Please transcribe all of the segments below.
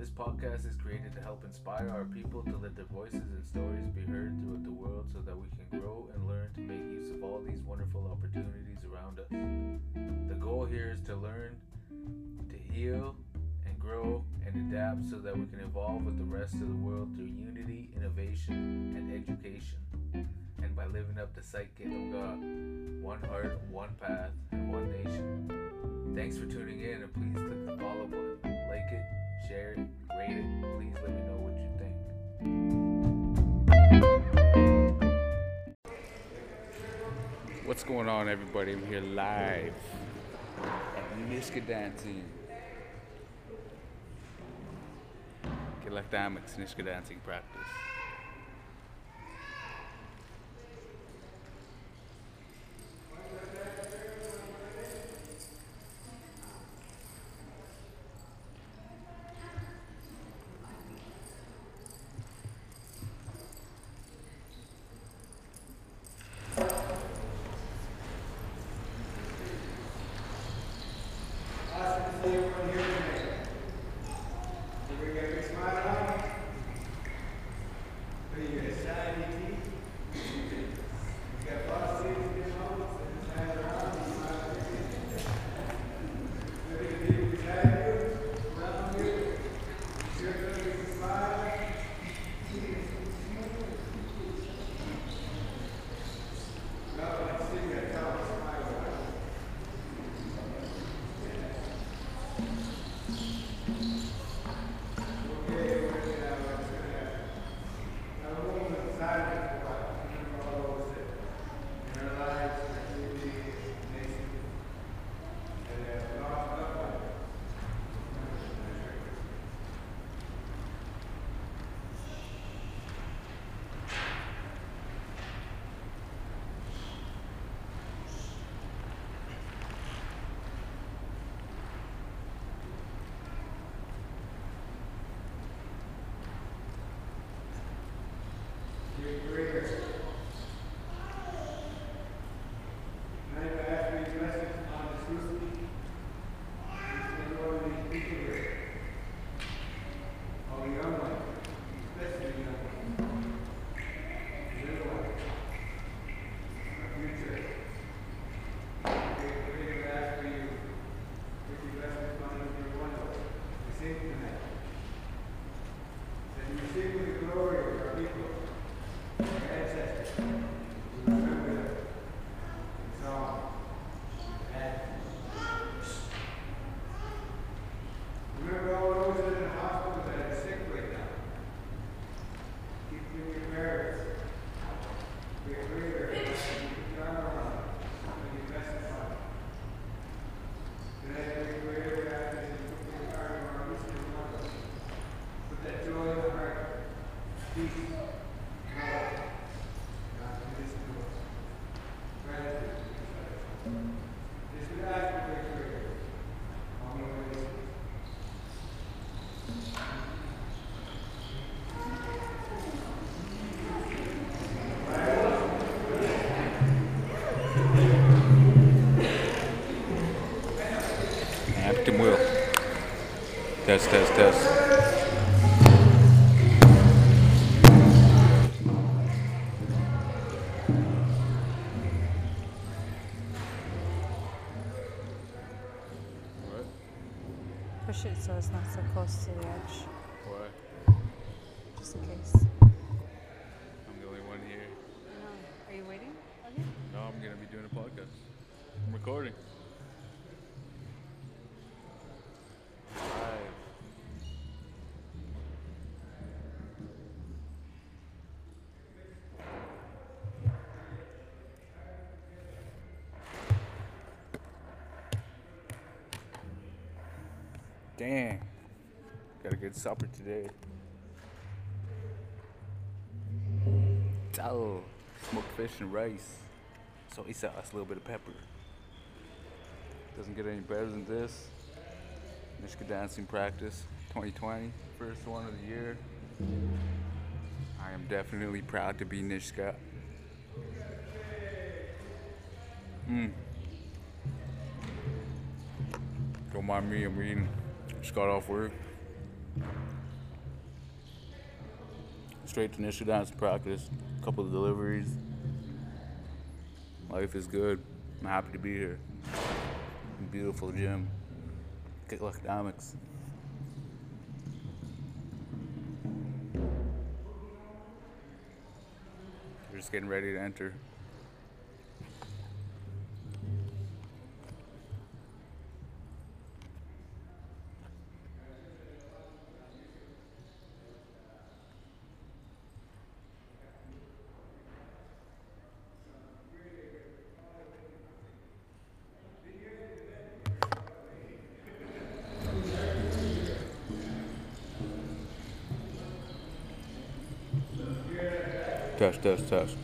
This podcast is created to help inspire our people to let their voices and stories be heard throughout the world so that we can grow and learn to make use of all these wonderful opportunities around us. The goal here is to learn, to heal, and grow and adapt so that we can evolve with the rest of the world through unity, innovation, and education. And by living up to the Sayt-K'il'im-Goot, one heart, one path, and one nation. Thanks for tuning in, and please click the follow button, like it, share it, rate it. Please let me know what you think. What's going on, everybody? I'm here live at Nisga'a Dancing. Nisga'a Dancing practice. Acting Test, test, test. Push it so it's not so close to the edge, Why? just in case. I'm the only one here. Are you waiting? Okay. No, I'm gonna be doing a podcast. I'm recording. Live. Dang. Got a good supper today. Oh, smoked fish and rice, soy sauce, a little bit of pepper. Doesn't get any better than this. Nisga'a dancing practice 2020, first one of the year. I am definitely proud to be Nisga'a. Mm. Don't mind me, I'm reading. Just got off work. Straight to Nisga'a dance practice. A couple of deliveries. Life is good. I'm happy to be here. Beautiful gym. Gitlaxt'aamiks. We're just getting ready to enter. Test, test, test.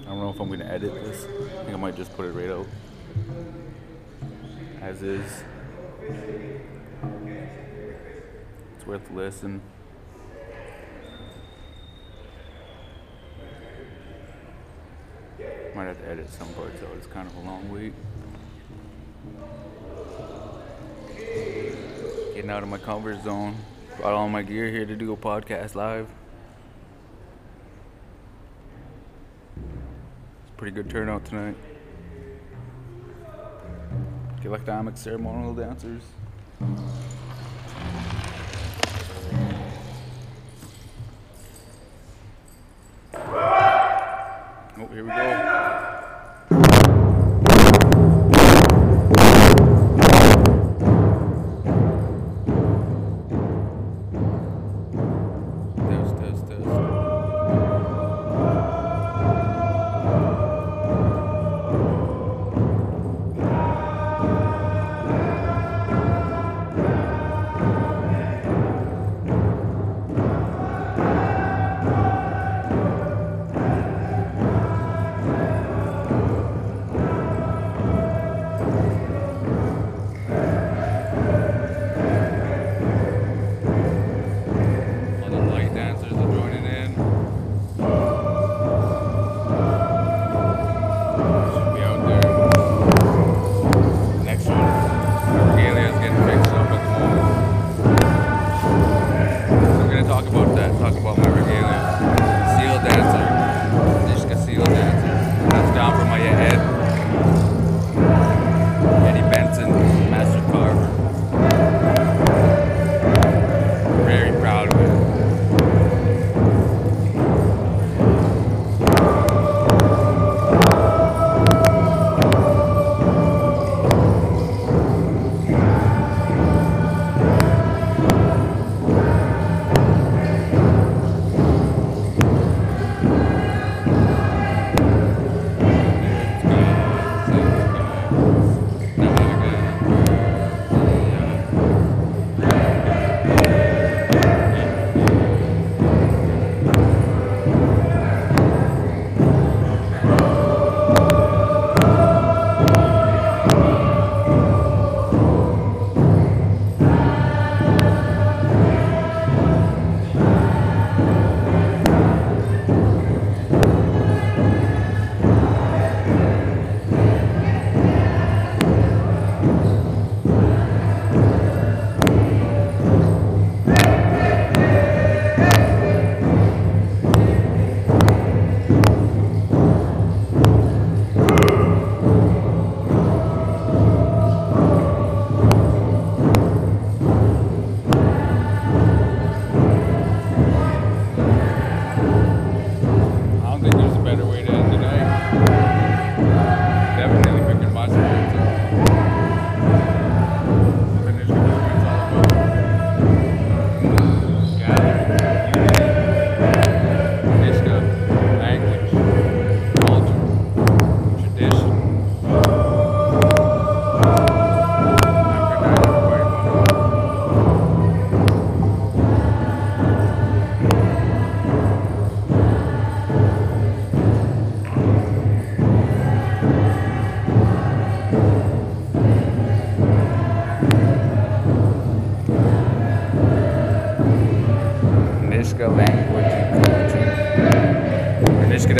I don't know if I'm gonna edit this. I think I might just put it right out. As is. It's worth a listen. Might have to edit some parts out. It's kind of a long wait. Getting out of my comfort zone. Brought all my gear here to do a podcast live. It's a pretty good turnout tonight. Get like Galactic ceremonial dancers.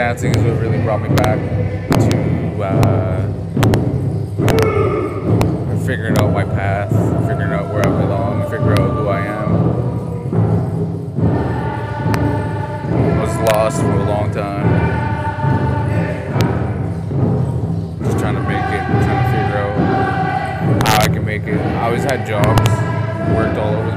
dancing is what really brought me back to uh, figuring out my path, figuring out where I belong, figuring out who I am. I was lost for a long time. Just trying to make it, trying to figure out how I can make it. I always had jobs, worked all over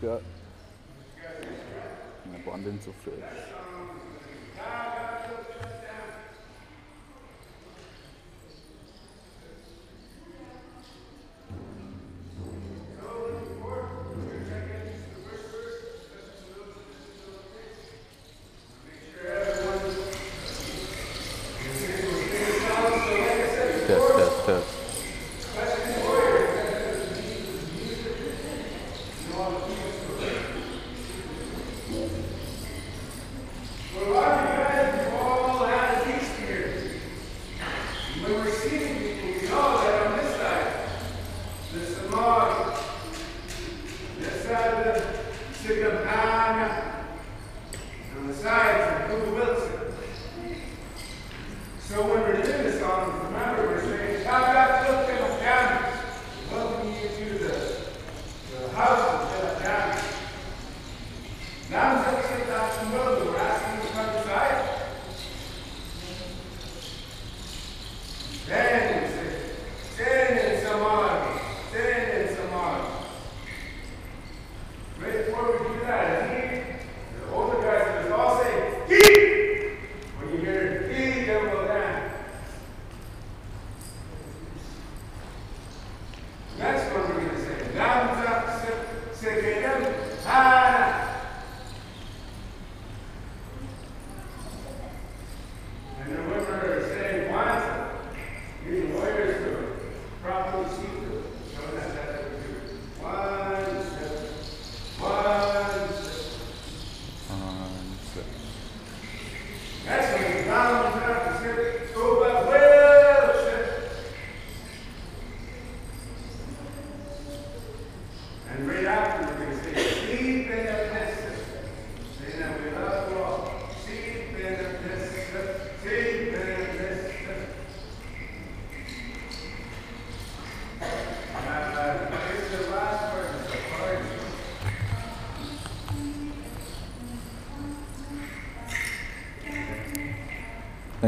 gehört. Eine Bondin zu viel.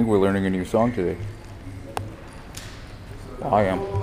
think we're learning a new song today. I am.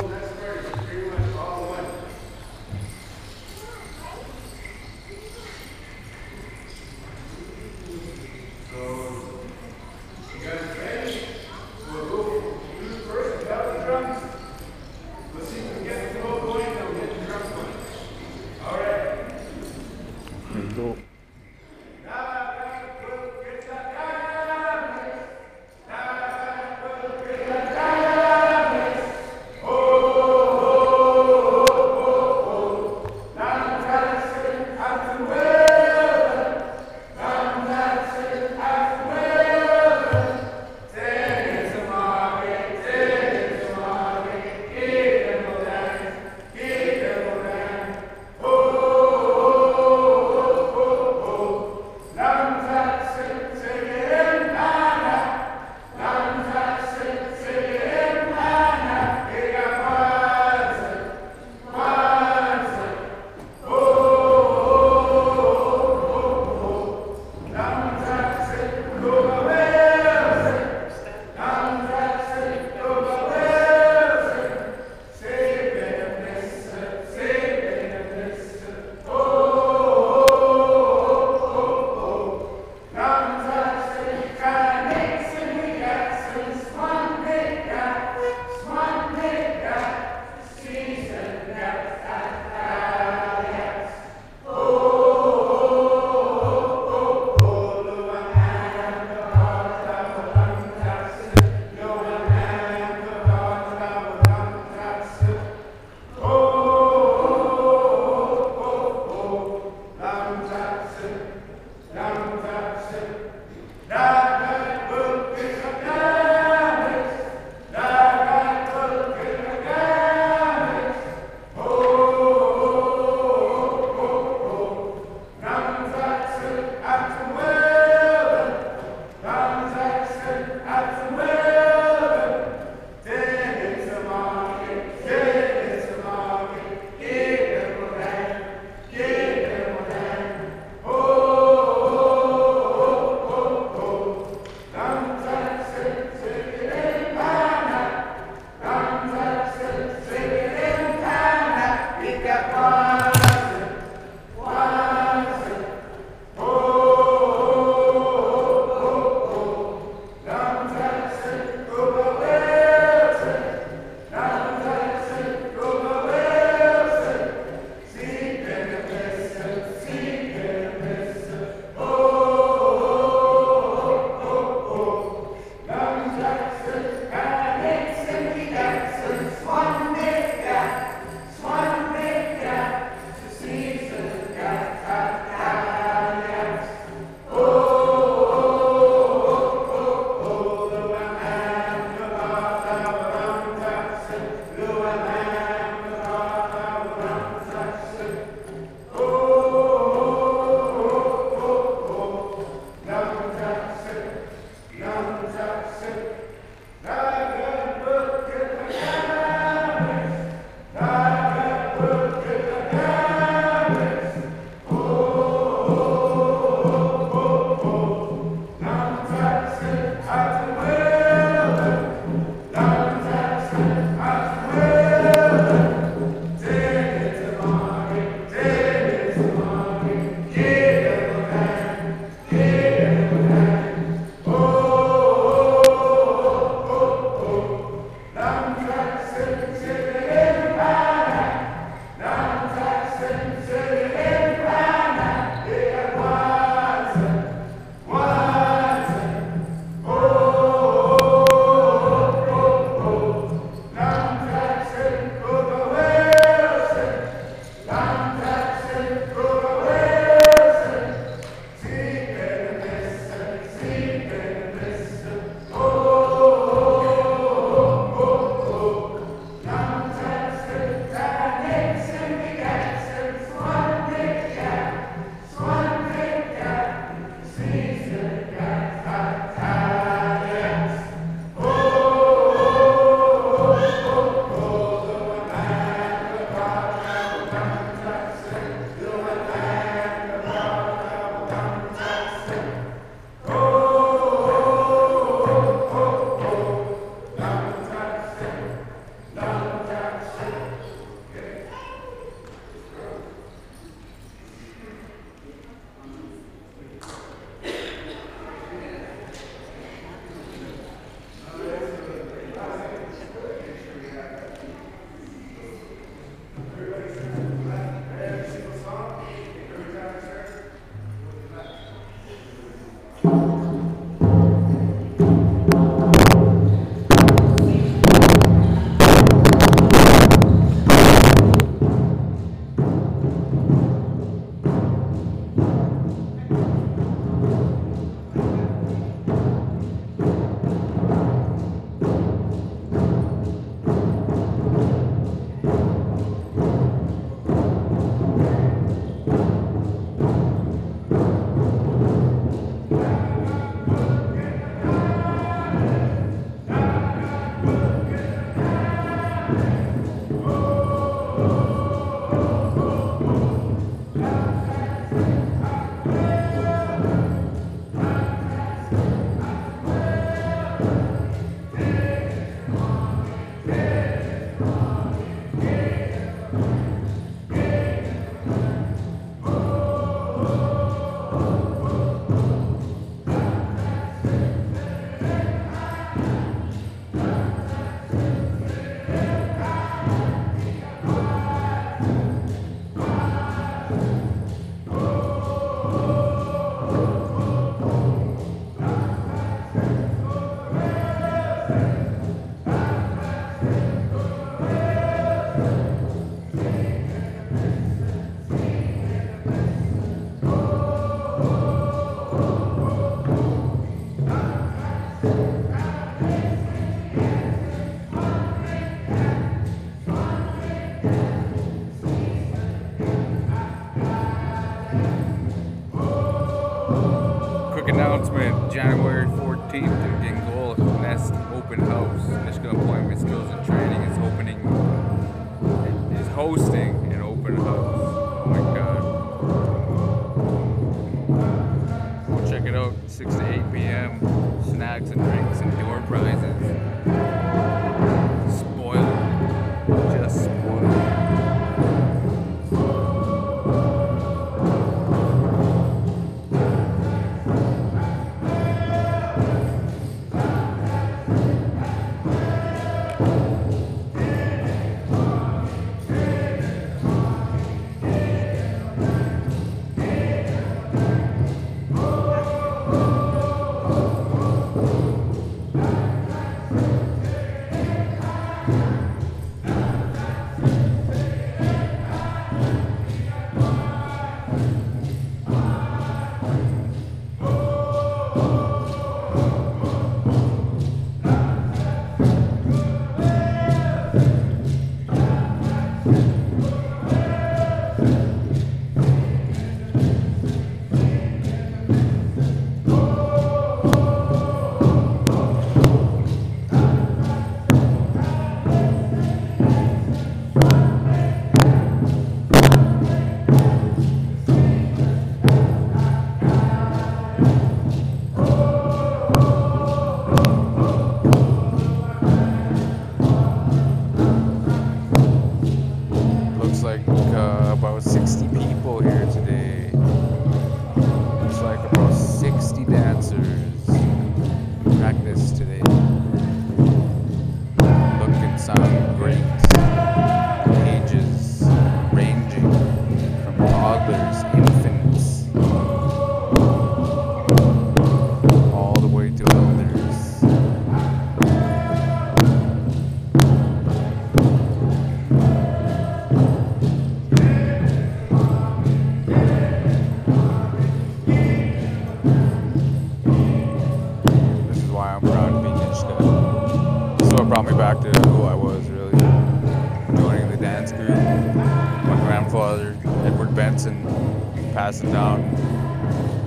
Edward Benson, passing down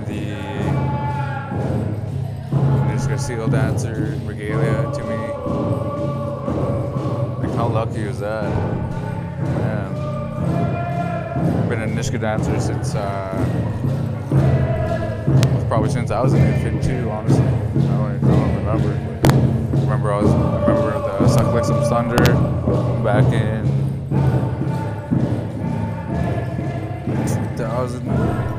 the Nisga'a Seal Dancer regalia to me. Like, how lucky was that? Man. I've been a Nisga'a dancer since, uh, probably since I was an infant too. Honestly, I don't, even, I don't remember. I remember I was. I remember the Suck Like Some Thunder back in 2000,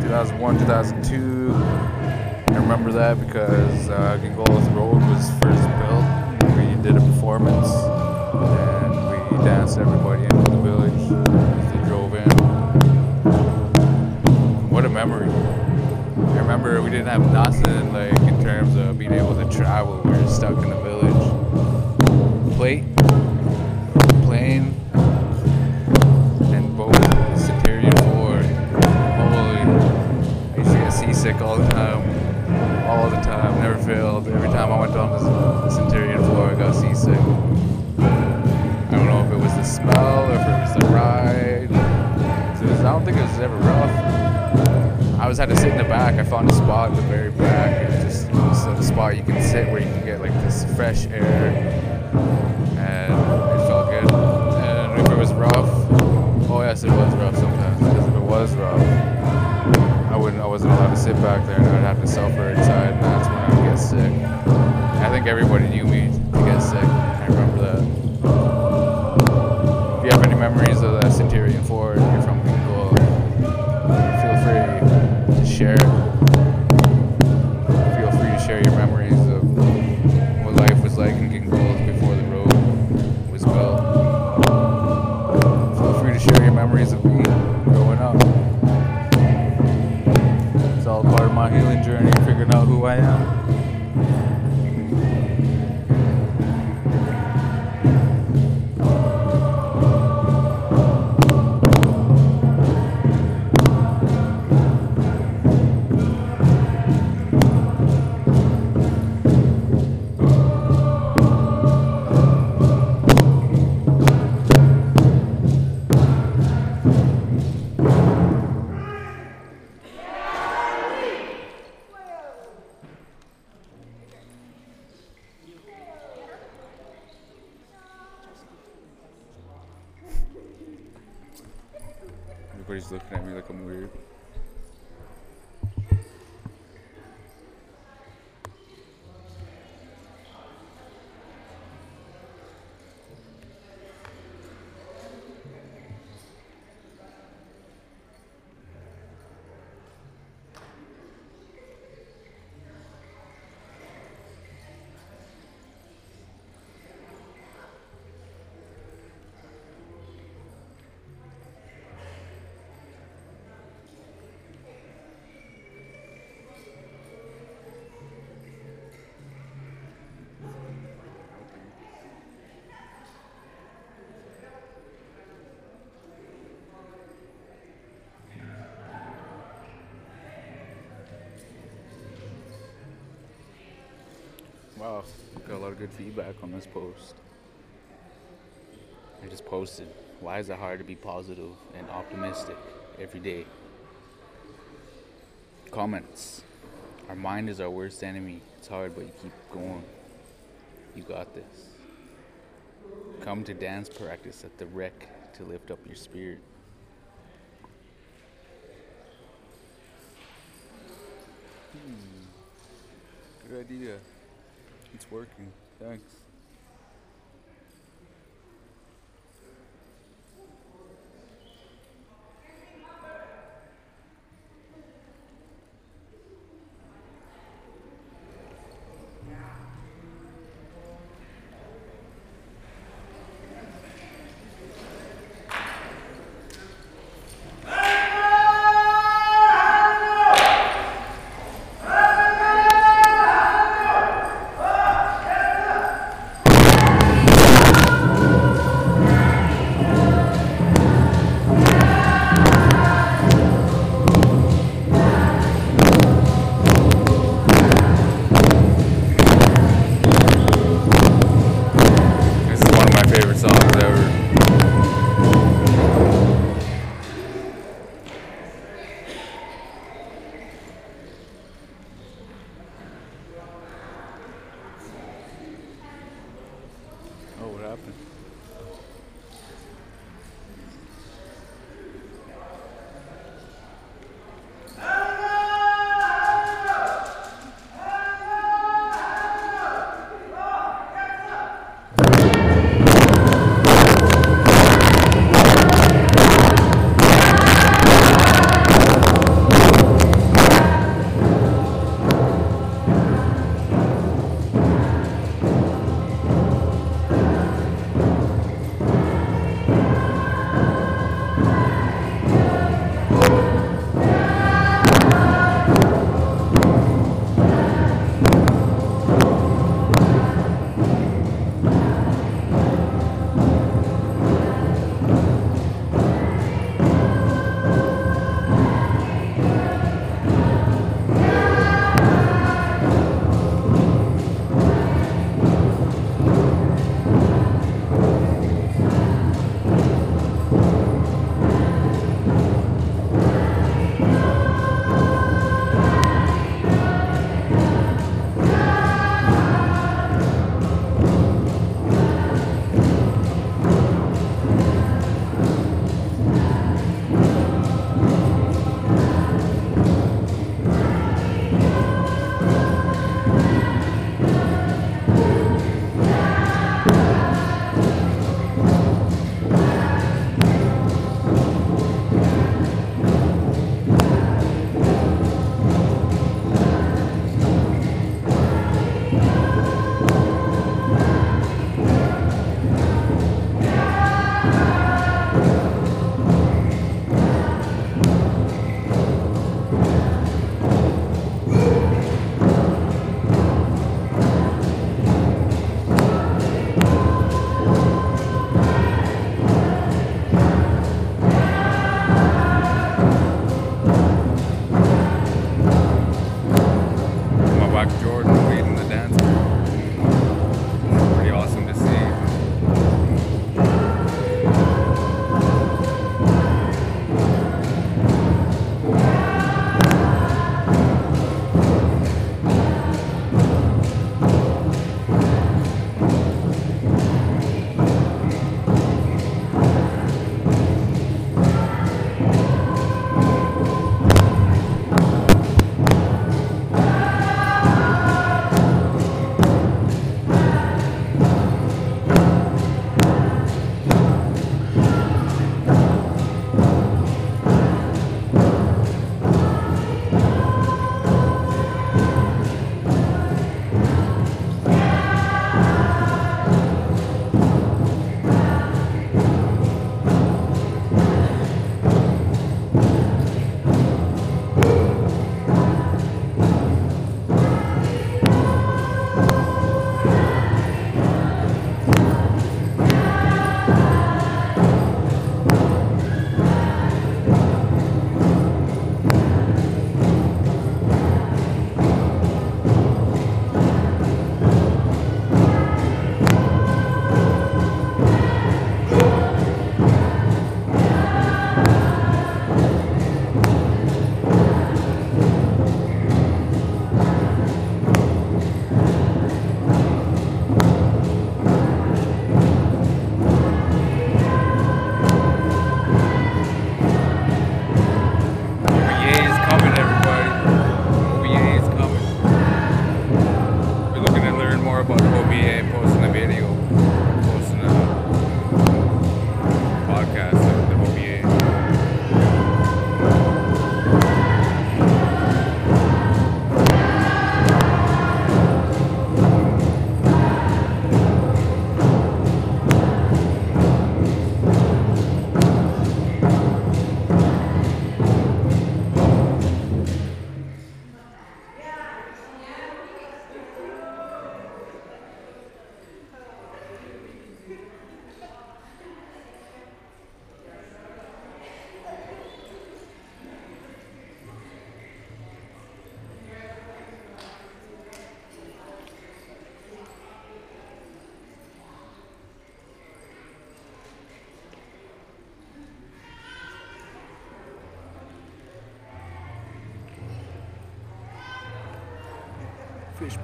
2001, 2002. I remember that because uh, Gingolx Road was first built. We did a performance and we danced everybody into the village as they drove in. What a memory. I remember we didn't have nothing like in terms of being able to travel. We were stuck in the village. Back. I found a spot in the very back. Was just a spot you can sit where you can get like this fresh air, and it felt good. And if it was rough, oh yes, it was rough sometimes. Because if it was rough, I wouldn't. I wasn't allowed to sit back there, and I'd have to suffer inside. And that's when I would get sick. I think everybody knew me to get sick. I remember that. If you have any memories of that Centurion Ford, you're from share. Wow, got a lot of good feedback on this post. I just posted, why is it hard to be positive and optimistic every day? Comments. Our mind is our worst enemy. It's hard, but you keep going. You got this. Come to dance practice at the rec to lift up your spirit. Hmm. Good idea. It's working. Thanks.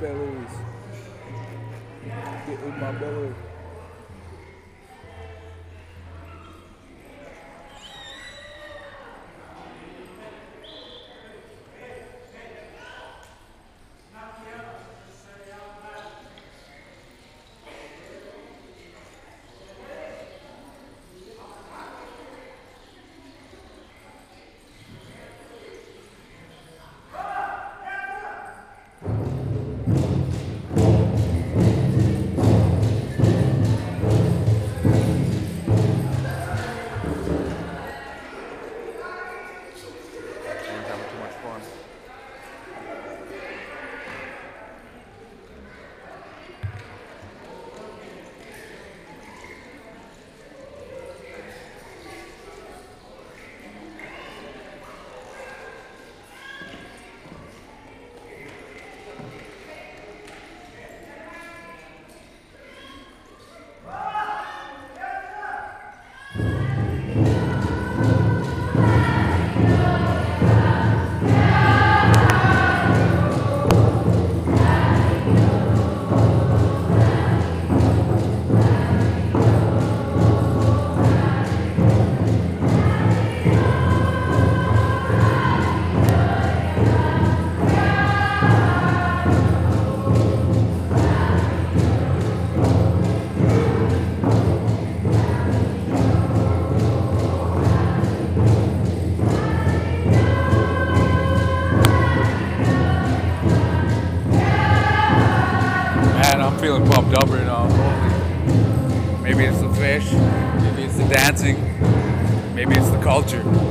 bellies. Get in my belly. dancing. Maybe it's the culture.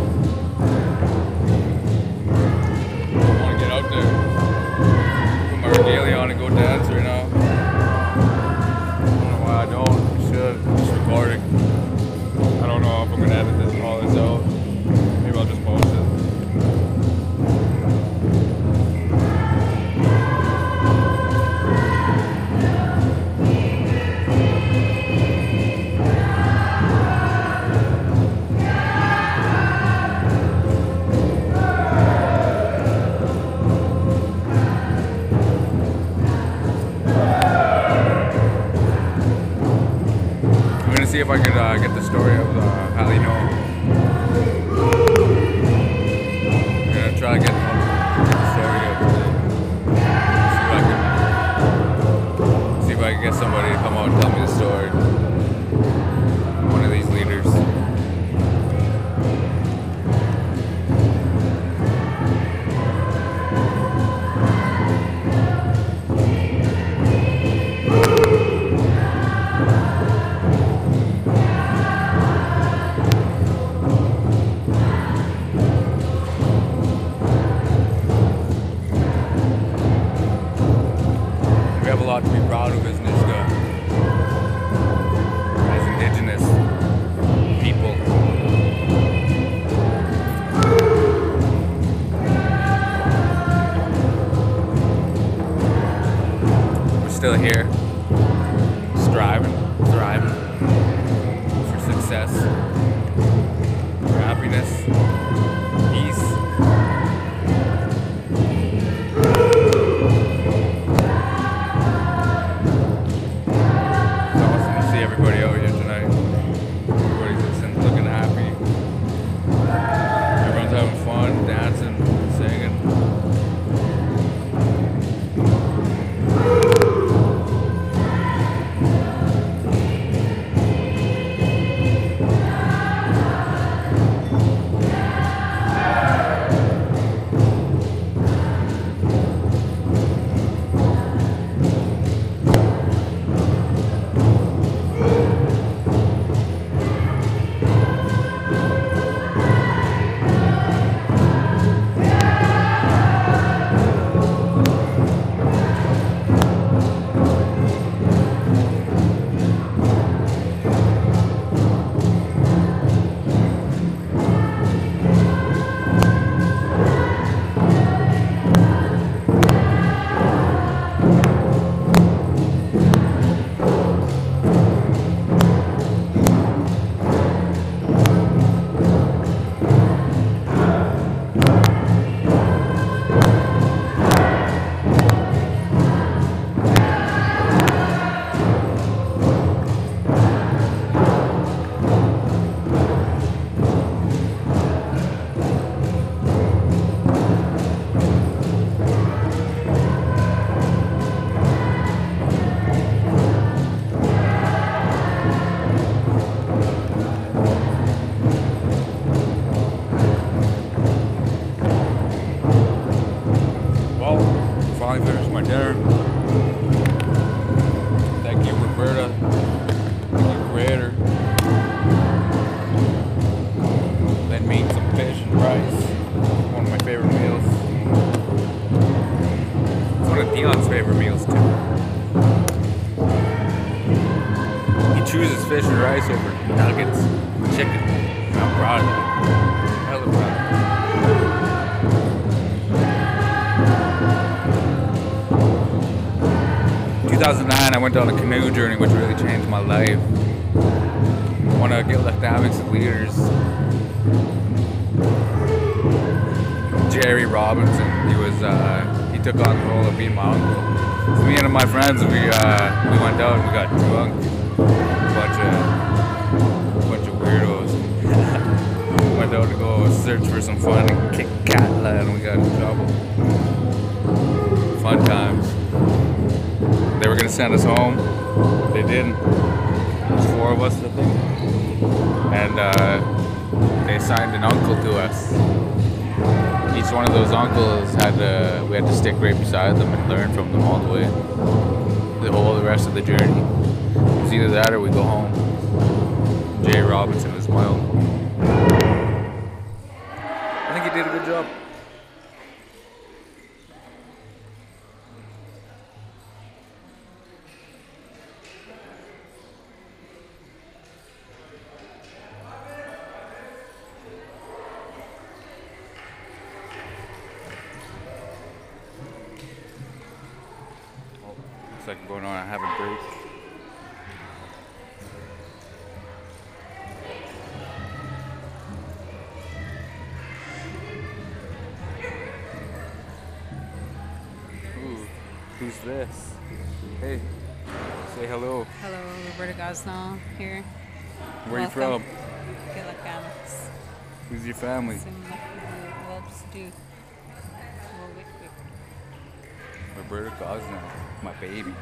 story of 2009, I went on a canoe journey, which really changed my life. One of Gitlaxt'aamiks leaders, Jerry Robinson. He was uh, he took on the role of being my uncle. So me and my friends, we uh, we went out and we got drunk, a bunch of bunch of weirdos. We went out to go search for some fun and kick cat and we got in trouble. Fun times. They were gonna send us home. They didn't. There's four of us, I think. And uh, they assigned an uncle to us. Each one of those uncles had to, we had to stick right beside them and learn from them all the way. The whole the rest of the journey. It was either that or we go home. Jay Robinson was my uncle. Who's this? Hey, say hello. Hello, Roberta Gosnell here. Where are you from? Gitlaxt'aamiks. Who's your family? Well, just do. Well, wait, wait. Roberta Gosnell, my baby.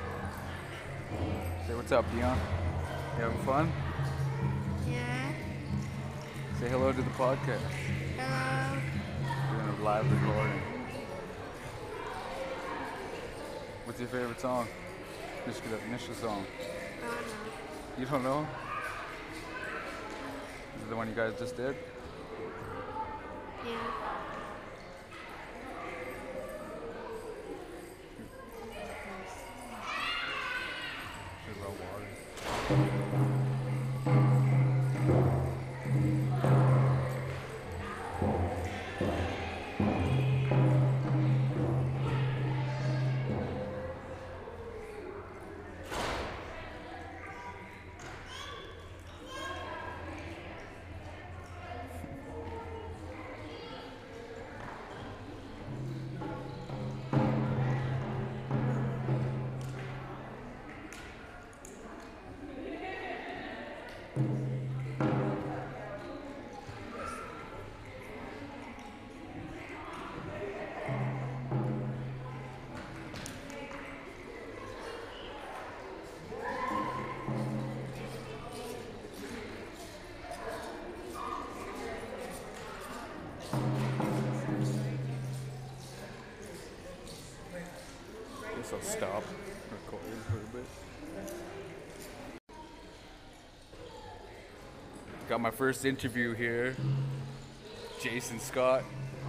Say what's up, Dion. You having fun? Yeah. Say hello to the podcast. Hello. Doing a live recording. What's your favorite song? Nisga'a, Nisga'a song. Oh no. You don't know? Is it the one you guys just did? Yeah. Got my first interview here. Jason Scott.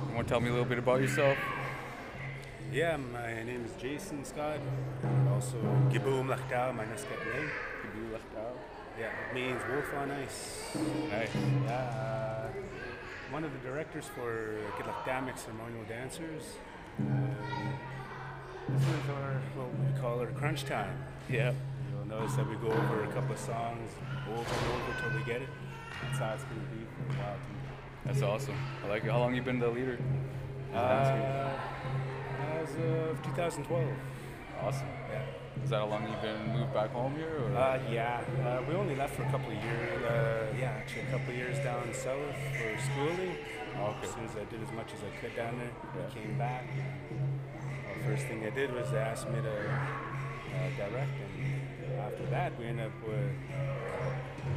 You want to tell me a little bit about yourself? Yeah, my name is Jason Scott. And also Giboom Lachtau, my name. Left out. Yeah, it means wolf on ice. Nice. Yeah, uh, one of the directors for Gidlakdamic Ceremonial Dancers. Um, this is our, what we call our crunch time. Yeah. You'll notice that we go over a couple of songs over and over till we get it. That's how it's going to be for a while too. That's awesome. I like it. How long you been the leader? Uh, as of 2012. Awesome. Yeah. Is that how long you've been moved back home here? Or? Uh, yeah, uh, we only left for a couple of years. Uh, yeah, actually, a couple of years down south for schooling. Okay. As soon as I did as much as I could down there, Yeah. I came back. Uh, first thing I did was they asked me to uh, direct, that, we ended up with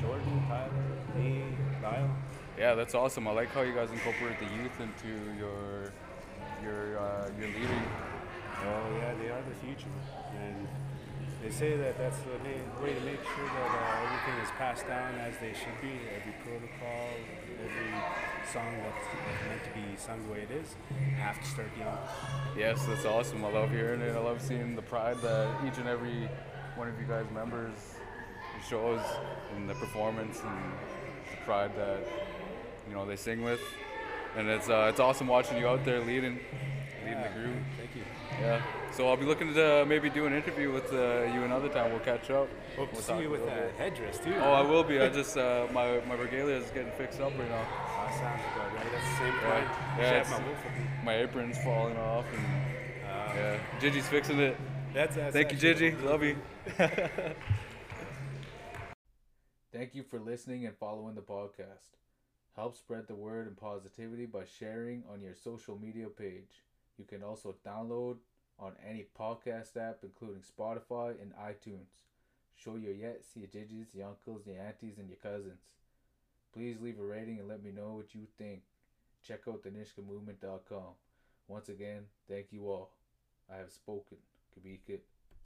Jordan, Tyler, me, Lyle. Yeah, that's awesome. I like how you guys incorporate the youth into your your uh, your leading. Oh yeah, they are the future, and they say that that's the main way to make sure that uh, everything is passed down as they should be. Every protocol, every song that's meant to be sung the way it is, have to start young. Yes, that's awesome. I love hearing it. I love seeing the pride that each and every one of you guys members shows in the performance and the pride that you know they sing with, and it's uh, it's awesome watching you out there leading leading the group. Thank you. Yeah. So I'll be looking to maybe do an interview with uh, you another time. We'll catch up. Hope We'll see you with that headdress too. Oh, I will be. I just uh, my my regalia is getting fixed up right now. Oh, sounds good, right? That's the same Yeah. point. Yeah, my wolf with me. My apron's falling off, and Uh, yeah, Gigi's fixing it. That's, that's Thank you, actually- Gigi. Love you. Thank you for listening and following the podcast. Help spread the word and positivity by sharing on your social media page. You can also download on any podcast app, including Spotify and iTunes. Show your yets, your jijis, your uncles, your aunties, and your cousins. Please leave a rating and let me know what you think. Check out thenishkamovement.com. Once again, thank you all. I have spoken. Kabika.